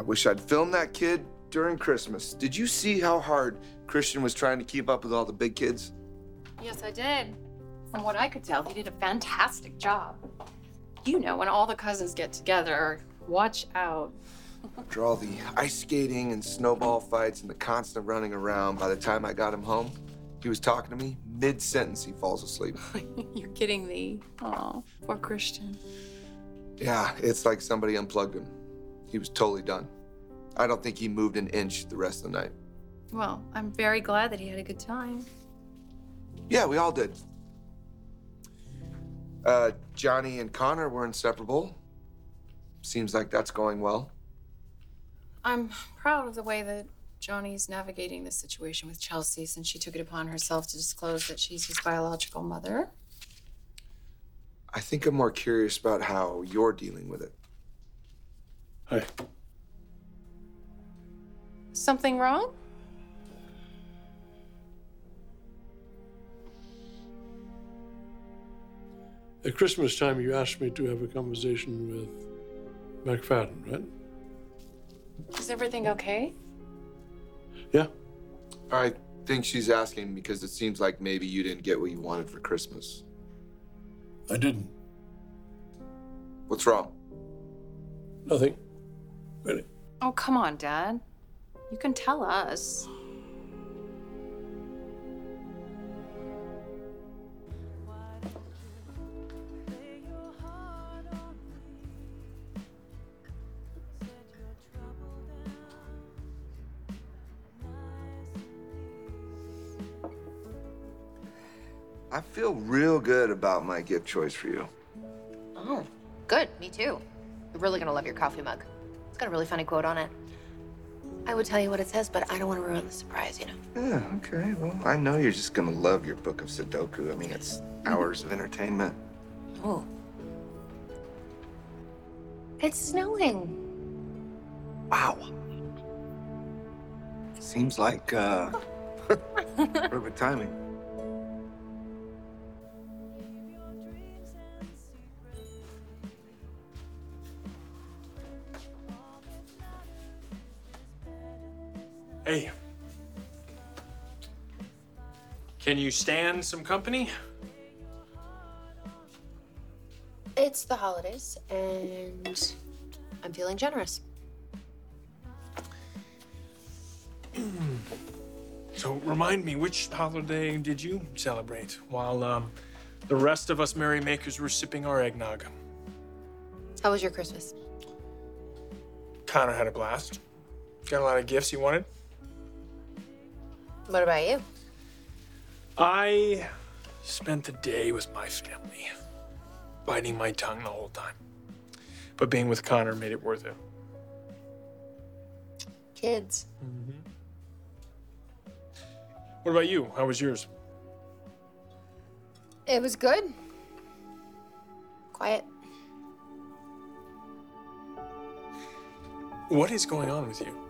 I wish I'd filmed that kid during Christmas. Did you see how hard Christian was trying to keep up with all the big kids? Yes, I did. From what I could tell, he did a fantastic job. You know, when all the cousins get together, watch out. After all the ice skating and snowball fights and the constant running around, by the time I got him home, he was talking to me. Mid sentence, he falls asleep. You're kidding me. Oh, poor Christian. Yeah, it's like somebody unplugged him. He was totally done. I don't think he moved an inch the rest of the night. Well, I'm very glad that he had a good time. Yeah, we all did. Uh, Johnny and Connor were inseparable. Seems like that's going well. I'm proud of the way that Johnny's navigating this situation with Chelsea since she took it upon herself to disclose that she's his biological mother. I think I'm more curious about how you're dealing with it. Hi. Something wrong? At Christmas time, you asked me to have a conversation with McFadden, right? Is everything okay? Yeah. I think she's asking because it seems like maybe you didn't get what you wanted for Christmas. I didn't. What's wrong? Nothing. Really. Oh, come on, Dad. You can tell us. I feel real good about my gift choice for you. Oh, good. Me too. You're really gonna love your coffee mug. Got a really funny quote on it. I would tell you what it says, but I don't want to ruin the surprise, you know. Yeah, okay. Well, I know you're just gonna love your book of Sudoku. I mean, it's hours of entertainment. Oh. It's snowing. Wow. Seems like, uh, perfect timing. Hey. Can you stand some company? It's the holidays, and I'm feeling generous. So remind me, which holiday did you celebrate while um, the rest of us merrymakers were sipping our eggnog? How was your Christmas? Connor had a blast. Got a lot of gifts you wanted. What about you? I spent the day with my family, biting my tongue the whole time. But being with Connor made it worth it. Kids. Mm-hmm. What about you? How was yours? It was good. Quiet. What is going on with you?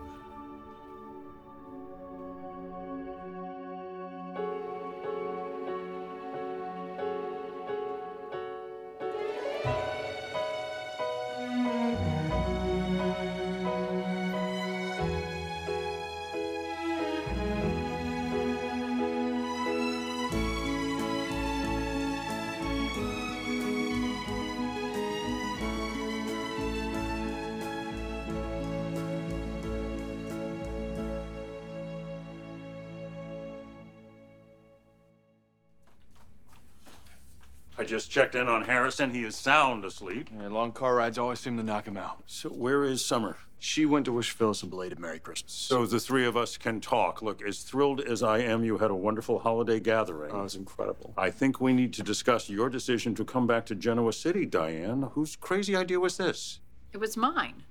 I just checked in on Harrison. He is sound asleep. Yeah, long car rides always seem to knock him out. So where is Summer? She went to wish Phyllis a belated Merry Christmas. So the three of us can talk. Look, as thrilled as I am you had a wonderful holiday gathering. Oh, it was incredible. I think we need to discuss your decision to come back to Genoa City, Diane. Whose crazy idea was this? It was mine.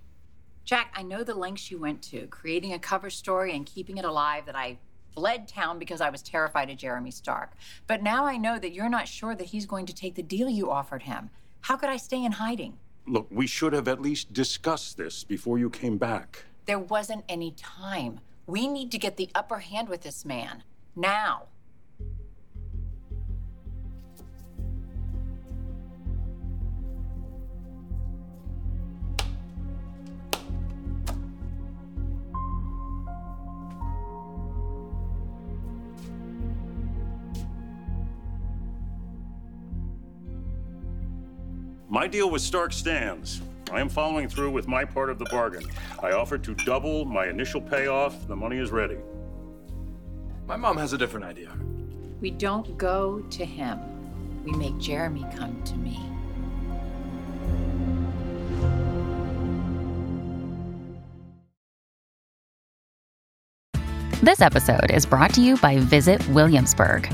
Jack, I know the lengths you went to, creating a cover story and keeping it alive that I fled town because I was terrified of Jeremy Stark. But now I know that you're not sure that he's going to take the deal you offered him. How could I stay in hiding? Look, we should have at least discussed this before you came back. There wasn't any time. We need to get the upper hand with this man. Now. My deal with Stark stands. I am following through with my part of the bargain. I offered to double my initial payoff. The money is ready. My mom has a different idea. We don't go to him. We make Jeremy come to me. This episode is brought to you by Visit Williamsburg.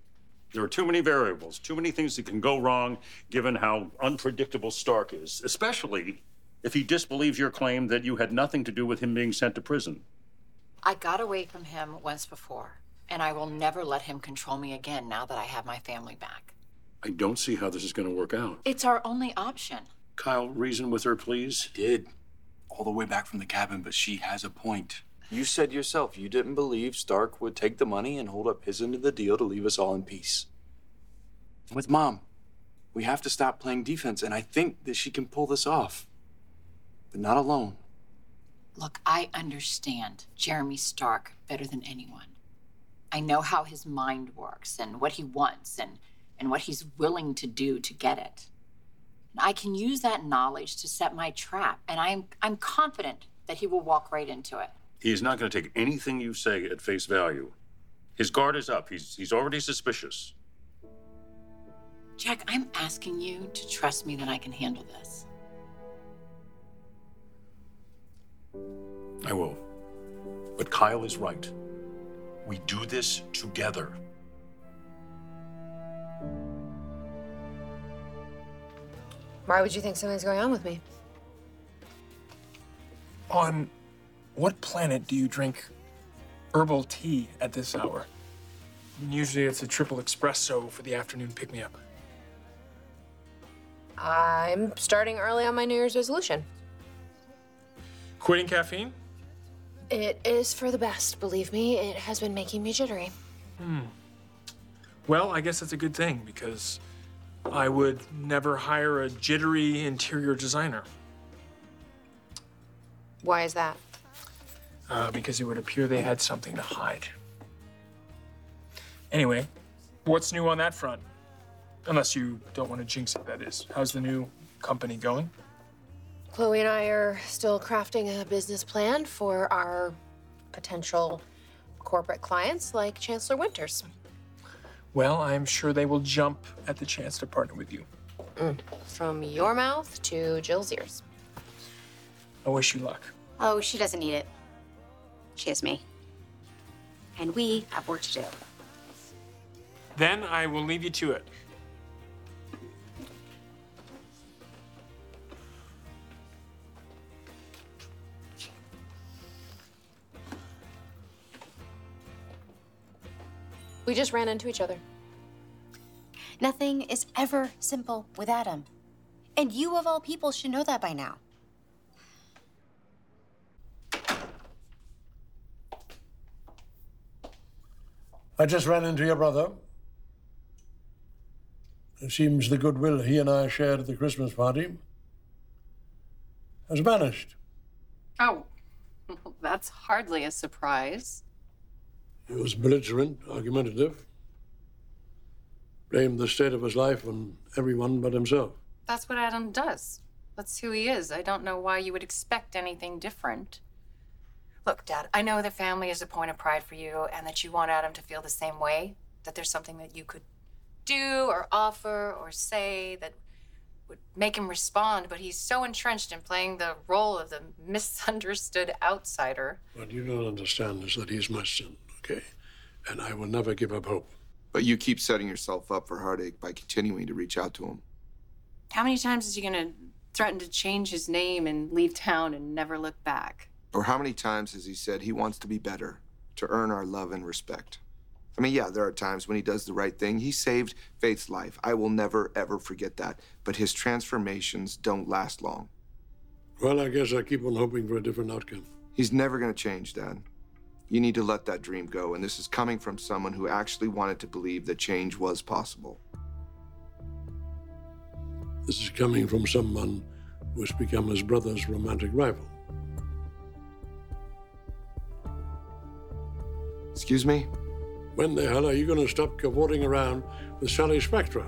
There are too many variables, too many things that can go wrong given how unpredictable Stark is, especially if he disbelieves your claim that you had nothing to do with him being sent to prison. I got away from him once before, and I will never let him control me again now that I have my family back. I don't see how this is going to work out. It's our only option. Kyle, reason with her, please. Did. All the way back from the cabin, but she has a point. You said yourself you didn't believe Stark would take the money and hold up his end of the deal to leave us all in peace. With mom, we have to stop playing defense, and I think that she can pull this off. But not alone. Look, I understand Jeremy Stark better than anyone. I know how his mind works and what he wants and, and what he's willing to do to get it. And I can use that knowledge to set my trap, and I'm, I'm confident that he will walk right into it. He's not going to take anything you say at face value. His guard is up. He's, he's already suspicious. Jack, I'm asking you to trust me that I can handle this. I will. But Kyle is right. We do this together. Why would you think something's going on with me? On what planet do you drink herbal tea at this hour? Usually it's a triple espresso for the afternoon pick me up. I'm starting early on my New Year's resolution. Quitting caffeine? It is for the best, believe me. It has been making me jittery. Hmm. Well, I guess that's a good thing because I would never hire a jittery interior designer Why is that? Uh, because it would appear they had something to hide. Anyway, what's new on that front? Unless you don't want to jinx it, that is. How's the new company going? Chloe and I are still crafting a business plan for our potential corporate clients like Chancellor Winters. Well, I'm sure they will jump at the chance to partner with you. From your mouth to Jill's ears. I wish you luck. Oh, she doesn't need it. She has me. And we have work to do. Then I will leave you to it. We just ran into each other. Nothing is ever simple with Adam. And you, of all people, should know that by now. I just ran into your brother. It seems the goodwill he and I shared at the Christmas party has vanished. Oh, that's hardly a surprise. He was belligerent, argumentative, blamed the state of his life on everyone but himself. That's what Adam does. That's who he is. I don't know why you would expect anything different. Look, Dad, I know that family is a point of pride for you and that you want Adam to feel the same way, that there's something that you could do or offer or say that would make him respond, but he's so entrenched in playing the role of the misunderstood outsider. What you don't understand is that he's my son, okay? And I will never give up hope. But you keep setting yourself up for heartache by continuing to reach out to him. How many times is he going to threaten to change his name and leave town and never look back? Or how many times has he said he wants to be better, to earn our love and respect? I mean, yeah, there are times when he does the right thing. He saved Faith's life. I will never, ever forget that. But his transformations don't last long. Well, I guess I keep on hoping for a different outcome. He's never going to change, Dad. You need to let that dream go, and this is coming from someone who actually wanted to believe that change was possible. This is coming from someone who has become his brother's romantic rival. Excuse me? When the hell are you going to stop cavorting around with Sally Spectra?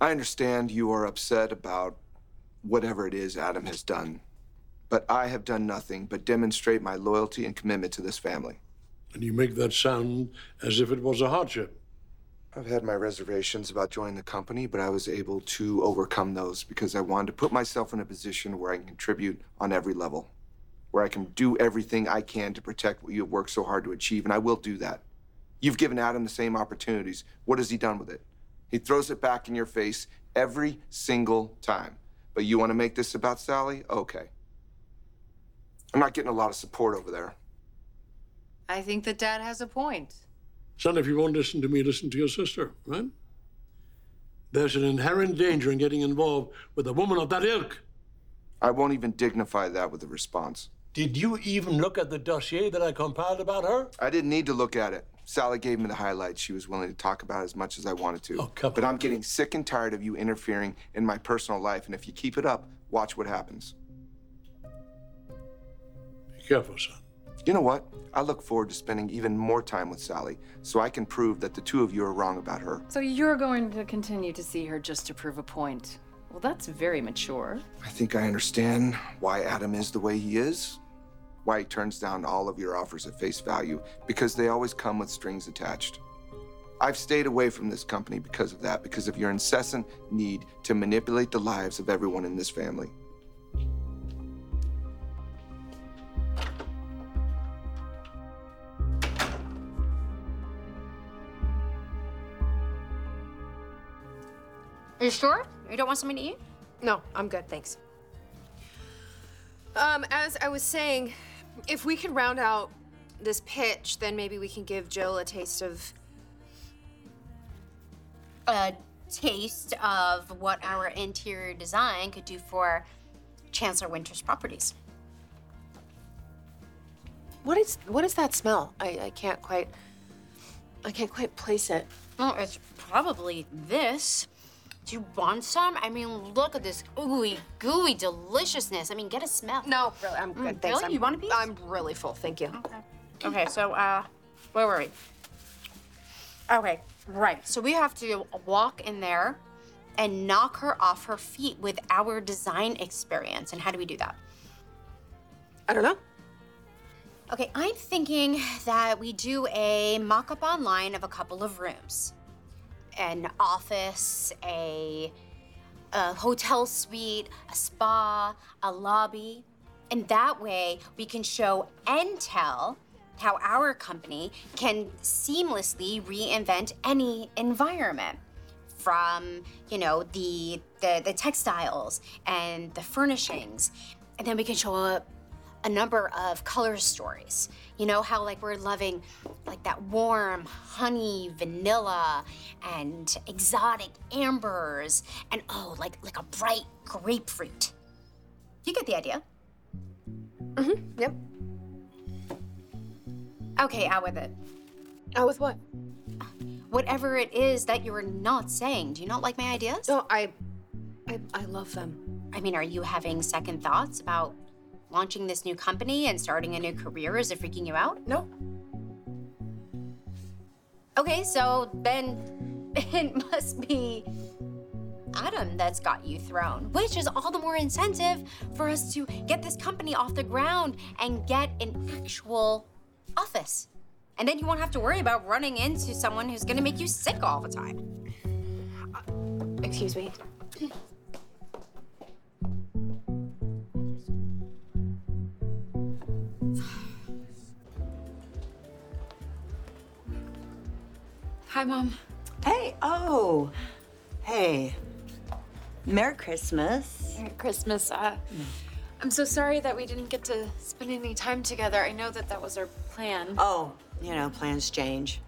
I understand you are upset about whatever it is Adam has done, but I have done nothing but demonstrate my loyalty and commitment to this family. And you make that sound as if it was a hardship. I've had my reservations about joining the company, but I was able to overcome those because I wanted to put myself in a position where I can contribute on every level, where I can do everything I can to protect what you have worked so hard to achieve, and I will do that. You've given Adam the same opportunities. What has he done with it? He throws it back in your face every single time. But you want to make this about Sally? Okay. I'm not getting a lot of support over there. I think that Dad has a point. Son, if you won't listen to me, listen to your sister, right? There's an inherent danger in getting involved with a woman of that ilk. I won't even dignify that with a response. Did you even look at the dossier that I compiled about her? I didn't need to look at it. Sally gave me the highlights she was willing to talk about as much as I wanted to. Oh, come but I'm getting sick and tired of you interfering in my personal life, and if you keep it up, watch what happens. Be careful, son. You know what? I look forward to spending even more time with Sally so I can prove that the two of you are wrong about her. So you're going to continue to see her just to prove a point. Well, that's very mature. I think I understand why Adam is the way he is, why he turns down all of your offers at face value, because they always come with strings attached. I've stayed away from this company because of that, because of your incessant need to manipulate the lives of everyone in this family. Are you sure? You don't want something to eat? No, I'm good, thanks. Um, as I was saying, if we could round out this pitch, then maybe we can give Jill a taste of. A taste of what our interior design could do for Chancellor Winter's properties. What is what is that smell? I, I can't quite I can't quite place it. Well, it's probably this. Do you want some? I mean, look at this ooey gooey deliciousness. I mean, get a smell. No, really, I'm good. Mm, thanks. really? I'm, You want a piece? I'm really full. Thank you. Okay. Okay, so uh, where were we? Okay, right. So we have to walk in there and knock her off her feet with our design experience. And how do we do that? I don't know. Okay, I'm thinking that we do a mock up online of a couple of rooms an office, a, a hotel suite, a spa, a lobby. And that way we can show and tell how our company can seamlessly reinvent any environment from you know the, the the textiles and the furnishings and then we can show a, a number of color stories you know how like we're loving like that warm honey vanilla and exotic ambers and oh like like a bright grapefruit you get the idea Mm-hmm. Yep. okay out with it Out with what? whatever it is that you're not saying do you not like my ideas No, I I, I love them. I mean, are you having second thoughts about launching this new company and starting a new career? Is it freaking you out? No. Okay, so then it must be Adam that's got you thrown, which is all the more incentive for us to get this company off the ground and get an actual office. And then you won't have to worry about running into someone who's gonna make you sick all the time. Excuse me. Hi, Mom. Hey, oh, hey. Merry Christmas. Merry Christmas. Uh, I'm so sorry that we didn't get to spend any time together. I know that that was our plan. Oh, you know, plans change.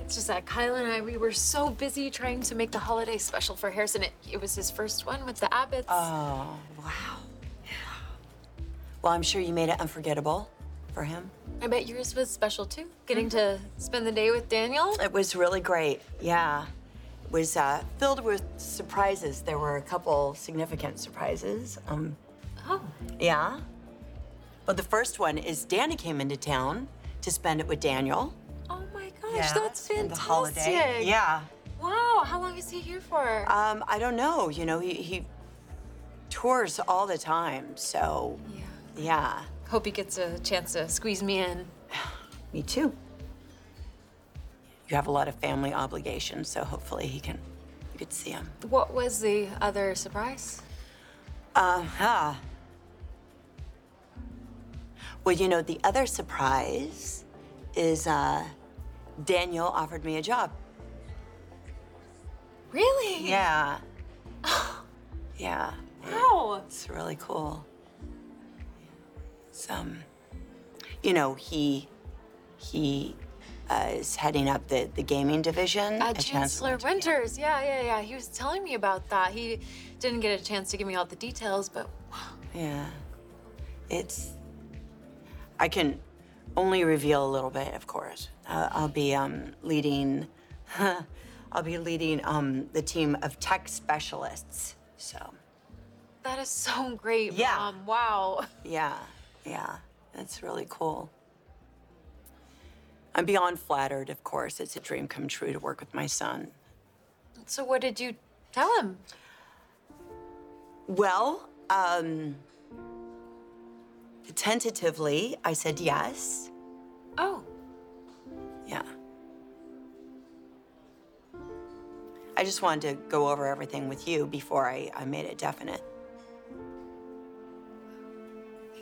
It's just that Kyle and I, we were so busy trying to make the holiday special for Harrison. It, it was his first one with the Abbotts. Oh, wow. Yeah. Well, I'm sure you made it unforgettable for him. I bet yours was special too, getting to spend the day with Daniel. It was really great. Yeah. It was uh, filled with surprises. There were a couple significant surprises. Um, Oh. yeah. Well, the first one is Danny came into town to spend it with Daniel. Oh my gosh, Yeah, that's fantastic. the holiday. Yeah. Wow, how long is he here for? Um, I don't know. You know, he, he tours all the time, so yeah. yeah. Hope he gets a chance to squeeze me in. Me too. You have a lot of family obligations, so hopefully he can you could see him. What was the other surprise? Uh huh. Well, you know, the other surprise is uh Daniel offered me a job. Really? Yeah. yeah. Wow. It's really cool. It's, um, you know, he he uh, is heading up the, the gaming division Uh, at Chancellor Winters. Yeah, yeah, yeah. He was telling me about that. He didn't get a chance to give me all the details, but Yeah. It's. I can only reveal a little bit, of course. Uh, I'll be um, leading. I'll be leading um, the team of tech specialists. So. that is so great, Yeah. Mom. Wow. Yeah, yeah, that's really cool. I'm beyond flattered, of course. It's a dream come true to work with my son. So what did you tell him? Well, um, tentatively, I said yes. Oh. Yeah. I just wanted to go over everything with you before I, I made it definite.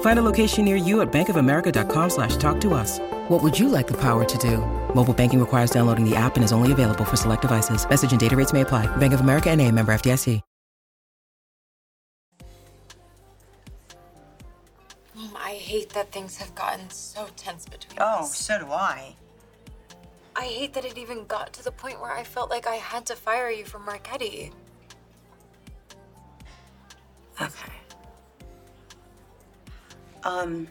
Find a location near you at bankofamerica.com slash talk to us. What would you like the power to do? Mobile banking requires downloading the app and is only available for select devices. Message and data rates may apply. Bank of America and a member FDIC. Mom, I hate that things have gotten so tense between Oh, us. Oh, so do I. I hate that it even got to the point where I felt like I had to fire you from Marchetti. Okay. Um,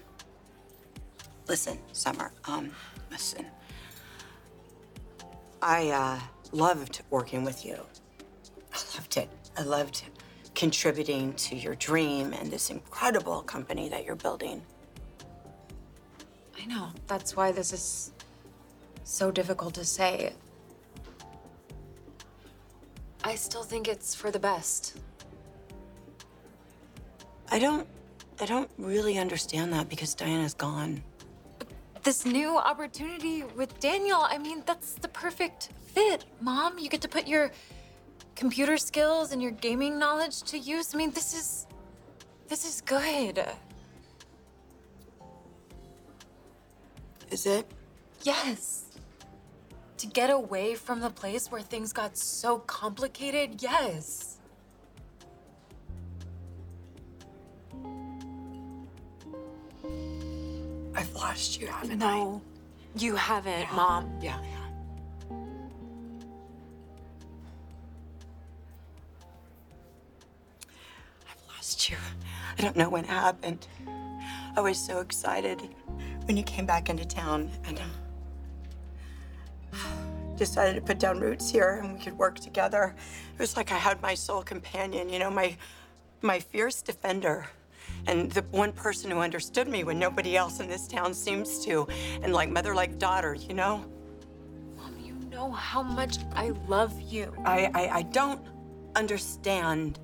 listen, Summer, um, listen. I, uh, loved working with you. I loved it. I loved contributing to your dream and this incredible company that you're building. I know. That's why this is so difficult to say. I still think it's for the best. I don't, I don't really understand that because Diane's gone. This new opportunity with Daniel, I mean, that's the perfect fit. Mom, you get to put your computer skills and your gaming knowledge to use. I mean, this is this is good. Is it? Yes. To get away from the place where things got so complicated, yes. I've lost you, haven't no, you haven't, Mom. Yeah. I've lost you. I don't know what happened. I was so excited when you came back into town, and uh, decided to put down roots here and we could work together. It was like I had my soul companion, you know, my my fierce defender. And the one person who understood me when nobody else in this town seems to. And like mother like daughter, you know? Mom, you know how much I love you. I, I, I don't understand.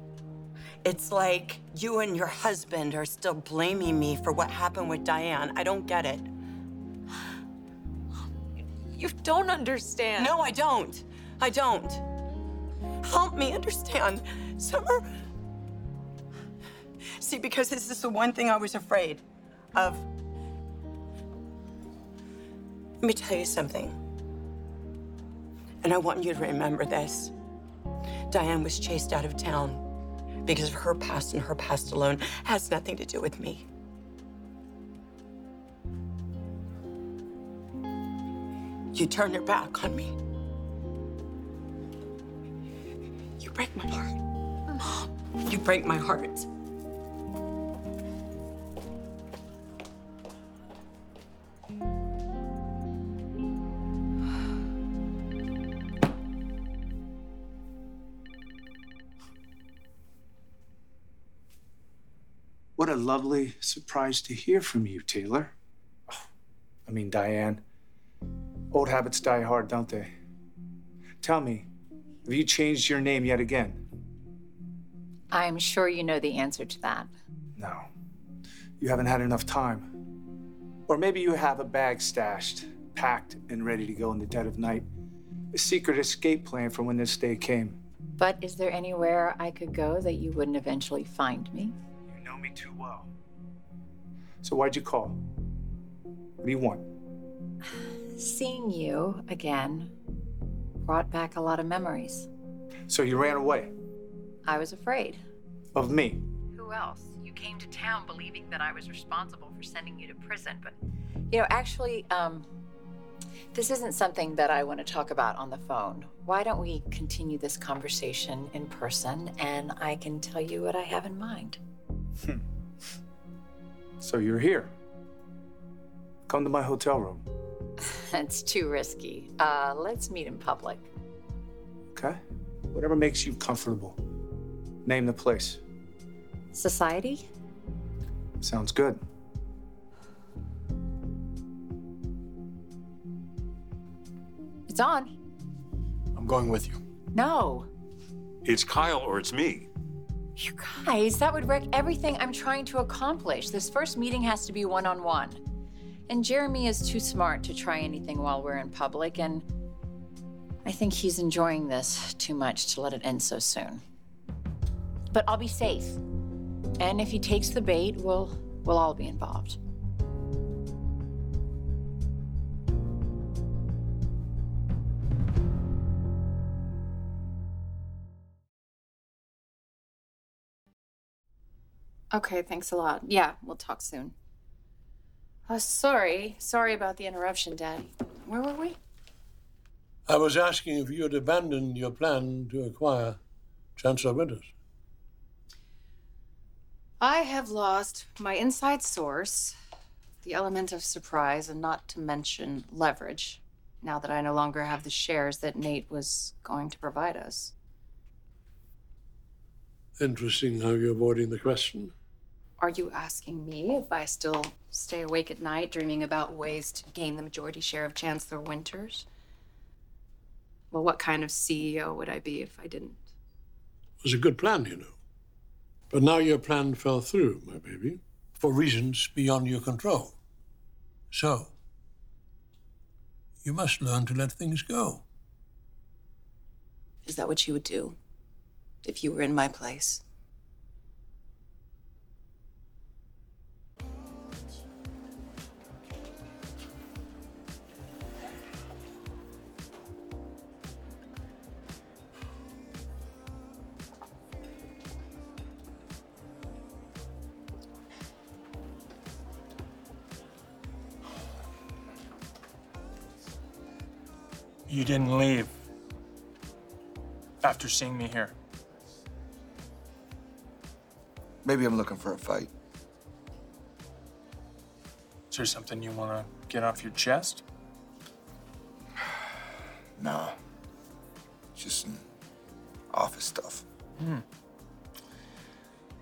It's like you and your husband are still blaming me for what happened with Diane. I don't get it. You don't understand. No, I don't. I don't. Help me understand. Summer. See, because this is the one thing I was afraid of. Let me tell you something. And I want you to remember this. Diane was chased out of town because of her past and her past alone has nothing to do with me. You turn your back on me. You break my heart. Mom. You break my heart. Lovely surprise to hear from you, Taylor. Oh, I mean, Diane. Old habits die hard, don't they? Tell me, have you changed your name yet again? I'm sure you know the answer to that. No. You haven't had enough time. Or maybe you have a bag stashed, packed, and ready to go in the dead of night. A secret escape plan for when this day came. But is there anywhere I could go that you wouldn't eventually find me? You know me too well. So why'd you call? What do you want? Seeing you again brought back a lot of memories. So you ran away? I was afraid. Of me? Who else? You came to town believing that I was responsible for sending you to prison, but you know, actually, um, this isn't something that I want to talk about on the phone. Why don't we continue this conversation in person and I can tell you what I have in mind? Hmm. So you're here. Come to my hotel room. It's too risky. Uh, let's meet in public. Okay? Whatever makes you comfortable. Name the place. Society? Sounds good. It's on. I'm going with you. No. It's Kyle or it's me. You guys, that would wreck everything I'm trying to accomplish. This first meeting has to be one on one. And Jeremy is too smart to try anything while we're in public, and I think he's enjoying this too much to let it end so soon. But I'll be safe. And if he takes the bait, we'll we'll all be involved. Okay, thanks a lot. Yeah, we'll talk soon. Oh, sorry. Sorry about the interruption, Daddy. Where were we? I was asking if you had abandoned your plan to acquire Chancellor Winters. I have lost my inside source, the element of surprise, and not to mention leverage, now that I no longer have the shares that Nate was going to provide us. Interesting how you're avoiding the question. Are you asking me if I still stay awake at night dreaming about ways to gain the majority share of Chancellor Winters? Well, what kind of CEO would I be if I didn't? It was a good plan, you know. But now your plan fell through, my baby, for reasons beyond your control. So, you must learn to let things go. Is that what you would do if you were in my place? You didn't leave after seeing me here. Maybe I'm looking for a fight. Is there something you want to get off your chest? no. Just some office stuff. Hmm.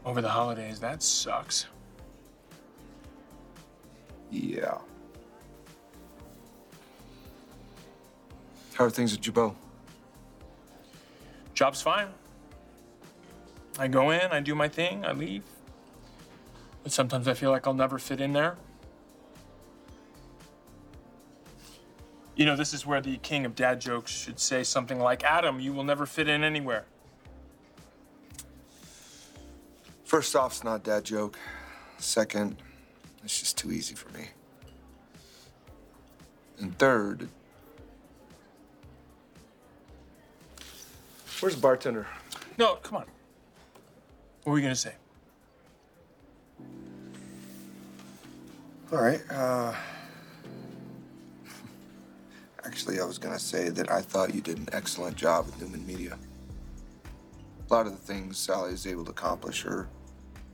Over the holidays, that sucks. Yeah. How are things at Jabot? Job's fine. I go in, I do my thing, I leave. But sometimes I feel like I'll never fit in there. You know, this is where the king of dad jokes should say something like, Adam, you will never fit in anywhere. First off, it's not a dad joke. Second, it's just too easy for me. And third, where's the bartender? No, come on. What were you gonna say? All right. Uh, actually, I was gonna say that I thought you did an excellent job with Newman Media. A lot of the things Sally is able to accomplish are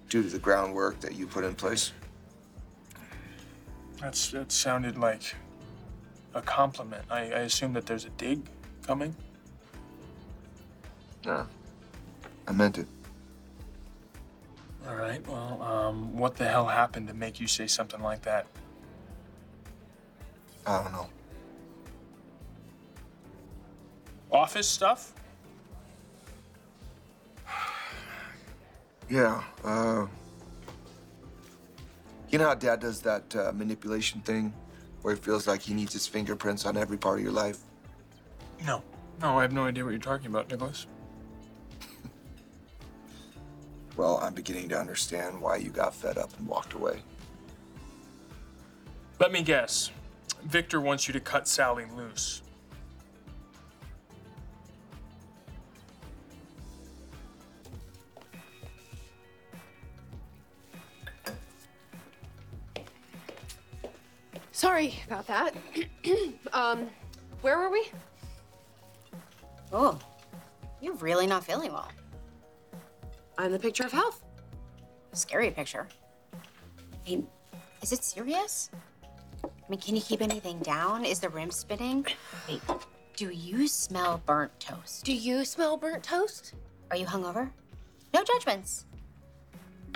due to the groundwork that you put in place. That's that sounded like a compliment. I, I assume that there's a dig coming. I meant it. All right. Well, um, what the hell happened to make you say something like that? I don't know. Office stuff? Yeah. Uh, you know how Dad does that uh, manipulation thing, where he feels like he needs his fingerprints on every part of your life. No. No, I have no idea what you're talking about, Nicholas. Well, I'm beginning to understand why you got fed up and walked away. Let me guess. Victor wants you to cut Sally loose. Sorry about that. um, where were we? Oh, you're really not feeling well. I'm the picture of health. Scary picture. I mean, is it serious? I mean, can you keep anything down? Is the rim spinning? Wait, do you smell burnt toast? Do you smell burnt toast? Are you hungover? No judgments.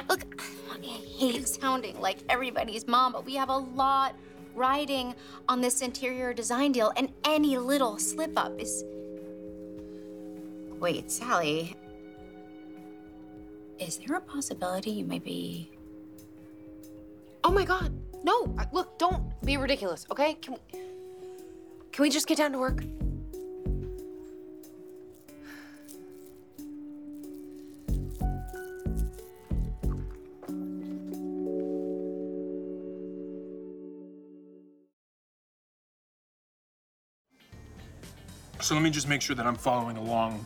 Look, I hate sounding like everybody's mom, but we have a lot riding on this interior design deal, and any little slip up is. Wait, Sally. Is there a possibility you may be. Oh my god. No, look, don't be ridiculous, okay? Can we, can we just get down to work? So let me just make sure that I'm following along.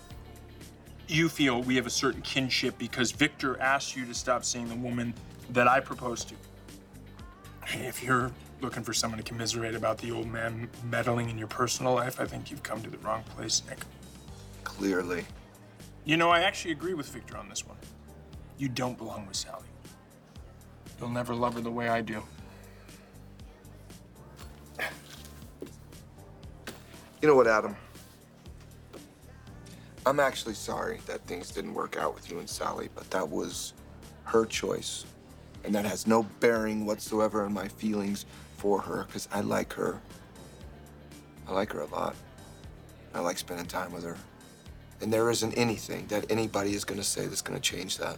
You feel we have a certain kinship because Victor asked you to stop seeing the woman that I proposed to. If you're looking for someone to commiserate about the old man meddling in your personal life, I think you've come to the wrong place, Nick. Clearly. You know, I actually agree with Victor on this one. You don't belong with Sally. You'll never love her the way I do. You know what, Adam? I'm actually sorry that things didn't work out with you and Sally, but that was her choice. And that has no bearing whatsoever on my feelings for her, because I like her. I like her a lot. I like spending time with her. And there isn't anything that anybody is going to say that's going to change that.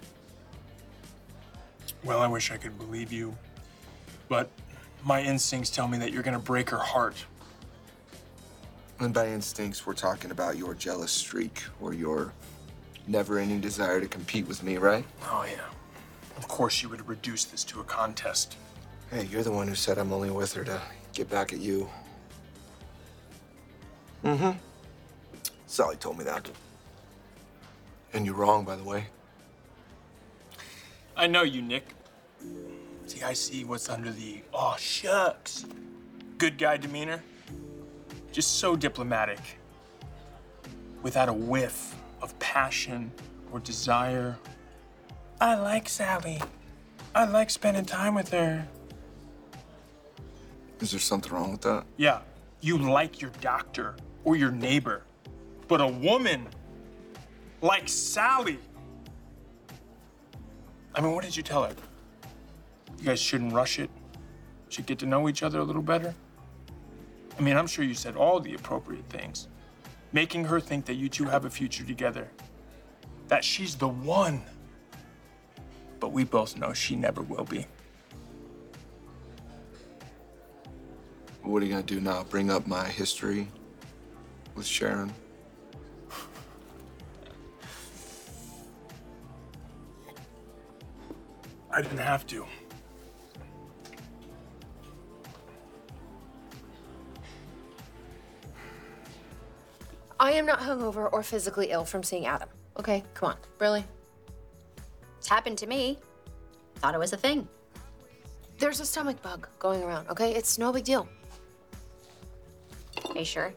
Well, I wish I could believe you, but my instincts tell me that you're gonna break her heart. And by instincts, we're talking about your jealous streak or your never ending desire to compete with me, right? Oh, yeah. Of course, you would reduce this to a contest. Hey, you're the one who said I'm only with her to get back at you. Mm hmm. Sally told me that. And you're wrong, by the way. I know you, Nick. See, I see what's under the oh shucks. Good guy demeanor. Just so diplomatic. Without a whiff of passion or desire. I like Sally. I like spending time with her. Is there something wrong with that? Yeah, you like your doctor or your neighbor, but a woman like Sally. I mean, what did you tell her? You guys shouldn't rush it. Should get to know each other a little better. I mean, I'm sure you said all the appropriate things, making her think that you two have a future together, that she's the one. But we both know she never will be. What are you gonna do now? Bring up my history with Sharon? I didn't have to. I am not hungover or physically ill from seeing Adam. Okay, come on. Really? It's happened to me. Thought it was a thing. There's a stomach bug going around, okay? It's no big deal. Are you sure?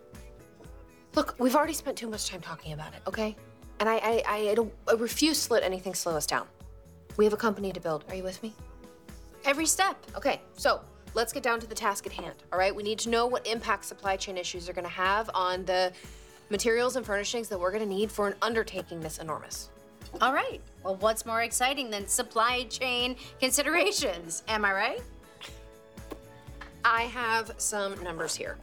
Look, we've already spent too much time talking about it, okay? And I, I, I, don't, I refuse to let anything slow us down. We have a company to build. Are you with me? Every step. Okay, so let's get down to the task at hand, all right? We need to know what impact supply chain issues are gonna have on the materials and furnishings that we're gonna need for an undertaking this enormous. All right. Well, what's more exciting than supply chain considerations? Am I right? I have some numbers here.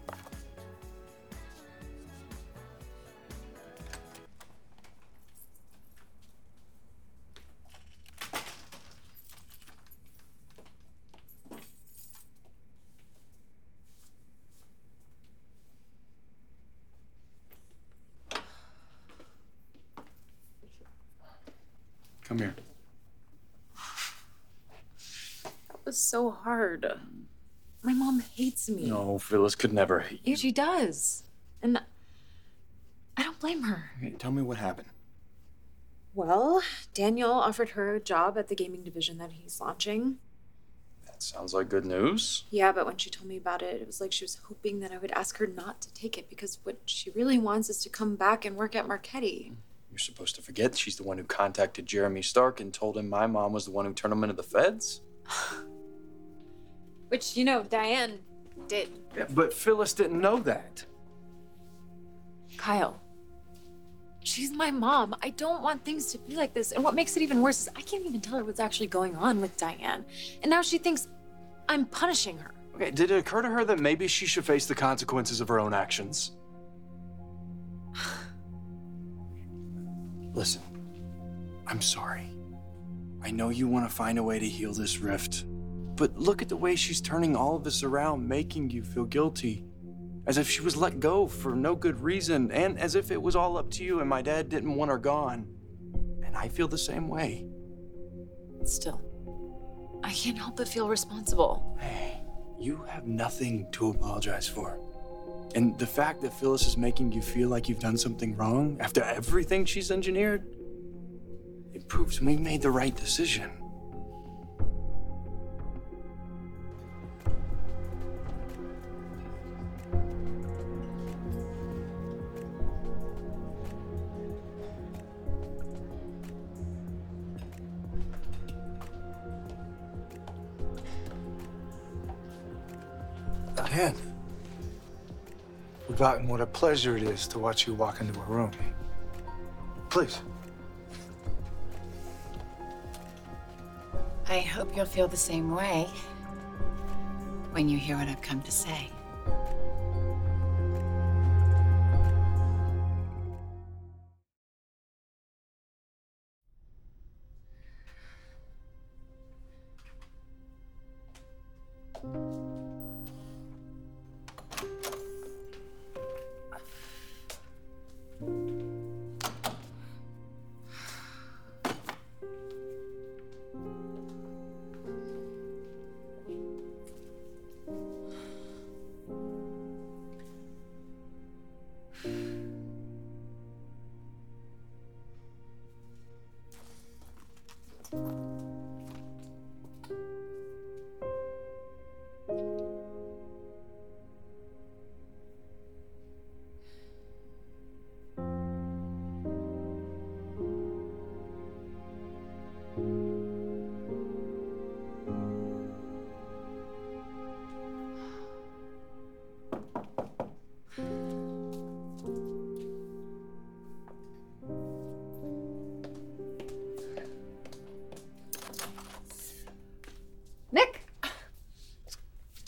So hard. My mom hates me. No, Phyllis could never hate Yeah, she does. And I don't blame her. you. Tell me what happened. Well, Daniel offered her a job at the gaming division that he's launching. That sounds like good news. Yeah, but when she told me about it, it was like she was hoping that I would ask her not to take it because what she really wants is to come back and work at Marchetti. You're supposed to forget she's the one who contacted Jeremy Stark and told him my mom was the one who turned him into the feds. Which, you know, Diane did. But Phyllis didn't know that. Kyle, she's my mom. I don't want things to be like this. And what makes it even worse is I can't even tell her what's actually going on with Diane. And now she thinks I'm punishing her. Okay, did it occur to her that maybe she should face the consequences of her own actions? Listen, I'm sorry. I know you want to find a way to heal this rift, but look at the way she's turning all of this around, making you feel guilty. As if she was let go for no good reason, and as if it was all up to you and my dad didn't want her gone. And I feel the same way. Still, I can't help but feel responsible. Hey, you have nothing to apologize for. And the fact that Phyllis is making you feel like you've done something wrong after everything she's engineered, it proves we made the right decision. Diane, forgotten what a pleasure it is to watch you walk into a room. Please. I hope you'll feel the same way when you hear what I've come to say.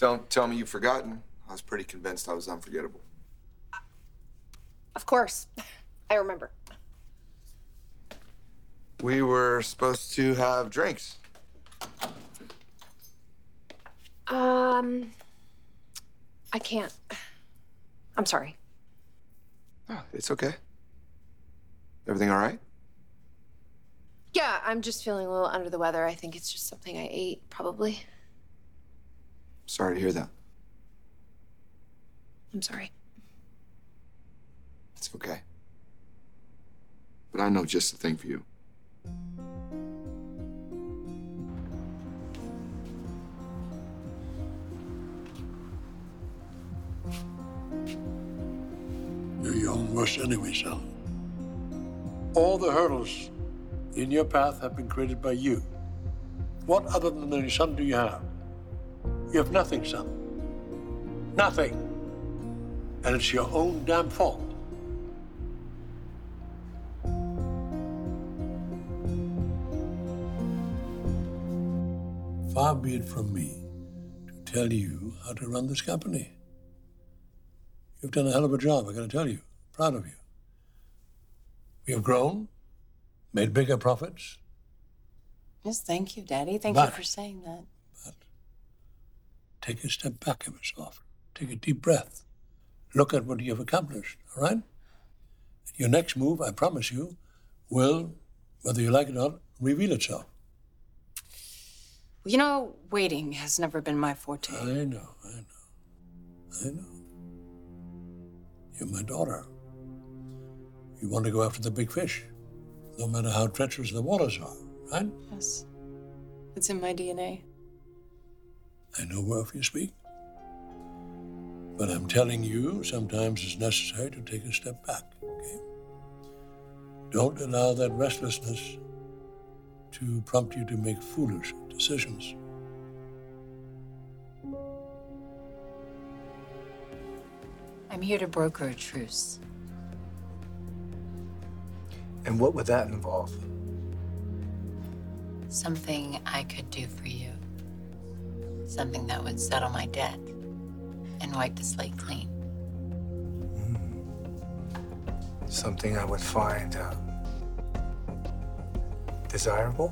Don't tell me you've forgotten. I was pretty convinced I was unforgettable. Of course. I remember. We were supposed to have drinks. Um, I can't. I'm sorry. Oh, it's okay. Everything all right? Yeah, I'm just feeling a little under the weather. I think it's just something I ate, probably. Sorry to hear that. I'm sorry. It's okay. But I know just the thing for you. You're your own worst enemy, son. All the hurdles in your path have been created by you. What other than a son do you have? You have nothing, son. Nothing. And it's your own damn fault. Far be it from me to tell you how to run this company. You've done a hell of a job, I gotta tell you. Proud of you. We have grown, made bigger profits. Yes, thank you, Daddy. Thank But- you for saying that. Take a step back every so often. Take a deep breath. Look at what you've accomplished, all right? Your next move, I promise you, will, whether you like it or not, reveal itself. You know, waiting has never been my forte. I know, I know. I know. You're my daughter. You want to go after the big fish, no matter how treacherous the waters are, right? Yes. It's in my DNA. I know whereof you speak. But I'm telling you, sometimes it's necessary to take a step back, okay? Don't allow that restlessness to prompt you to make foolish decisions. I'm here to broker a truce. And what would that involve? Something I could do for you. Something that would settle my debt and wipe the slate clean. Something I would find uh, desirable?